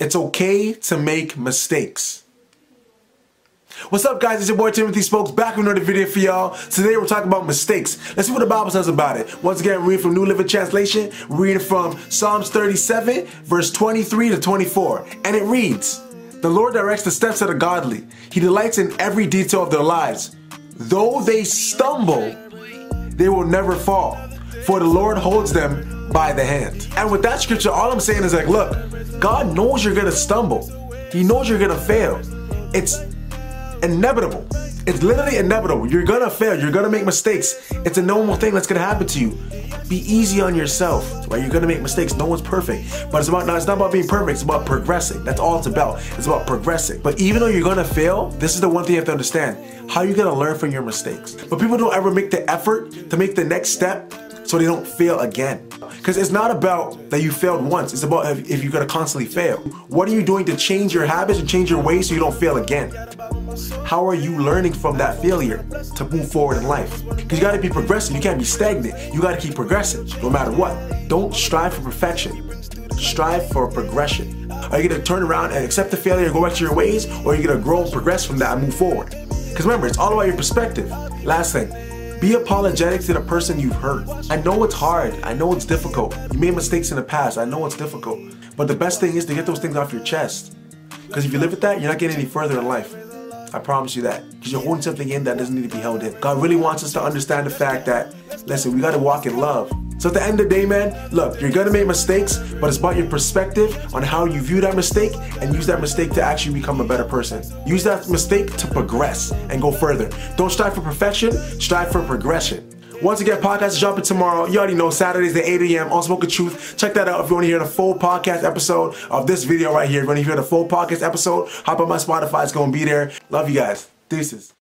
It's okay to make mistakes. What's up, guys? It's your boy Timothy Spokes back with another video for y'all. Today we're talking about mistakes. Let's see what the Bible says about it. Once again, reading from New Living Translation, reading from Psalms 37, verse 23 to 24. And it reads The Lord directs the steps of the godly, He delights in every detail of their lives. Though they stumble, they will never fall, for the Lord holds them by the hand. And with that scripture, all I'm saying is like, look, God knows you're gonna stumble. He knows you're gonna fail. It's inevitable. It's literally inevitable. You're gonna fail. You're gonna make mistakes. It's a normal thing that's gonna happen to you. Be easy on yourself. Right? You're gonna make mistakes. No one's perfect. But it's about no, it's not about being perfect. It's about progressing. That's all it's about. It's about progressing. But even though you're gonna fail, this is the one thing you have to understand. How are you gonna learn from your mistakes? But people don't ever make the effort to make the next step so they don't fail again. Because it's not about that you failed once, it's about if, if you're gonna constantly fail. What are you doing to change your habits and change your ways so you don't fail again? How are you learning from that failure to move forward in life? Because you gotta be progressive, you can't be stagnant. You gotta keep progressing no matter what. Don't strive for perfection, strive for progression. Are you gonna turn around and accept the failure and go back to your ways, or are you gonna grow and progress from that and move forward? Because remember, it's all about your perspective. Last thing, be apologetic to the person you've hurt. I know it's hard. I know it's difficult. You made mistakes in the past. I know it's difficult. But the best thing is to get those things off your chest. Because if you live with that, you're not getting any further in life. I promise you that. Because you're holding something in that doesn't need to be held in. God really wants us to understand the fact that, listen, we got to walk in love. So at the end of the day, man, look, you're gonna make mistakes, but it's about your perspective on how you view that mistake and use that mistake to actually become a better person. Use that mistake to progress and go further. Don't strive for perfection, strive for progression. Once again, podcast is dropping tomorrow. You already know Saturdays at 8 a.m. on Smoking Truth. Check that out if you want to hear the full podcast episode of this video right here. If you want to hear the full podcast episode, hop on my Spotify. It's going to be there. Love you guys. Deuces.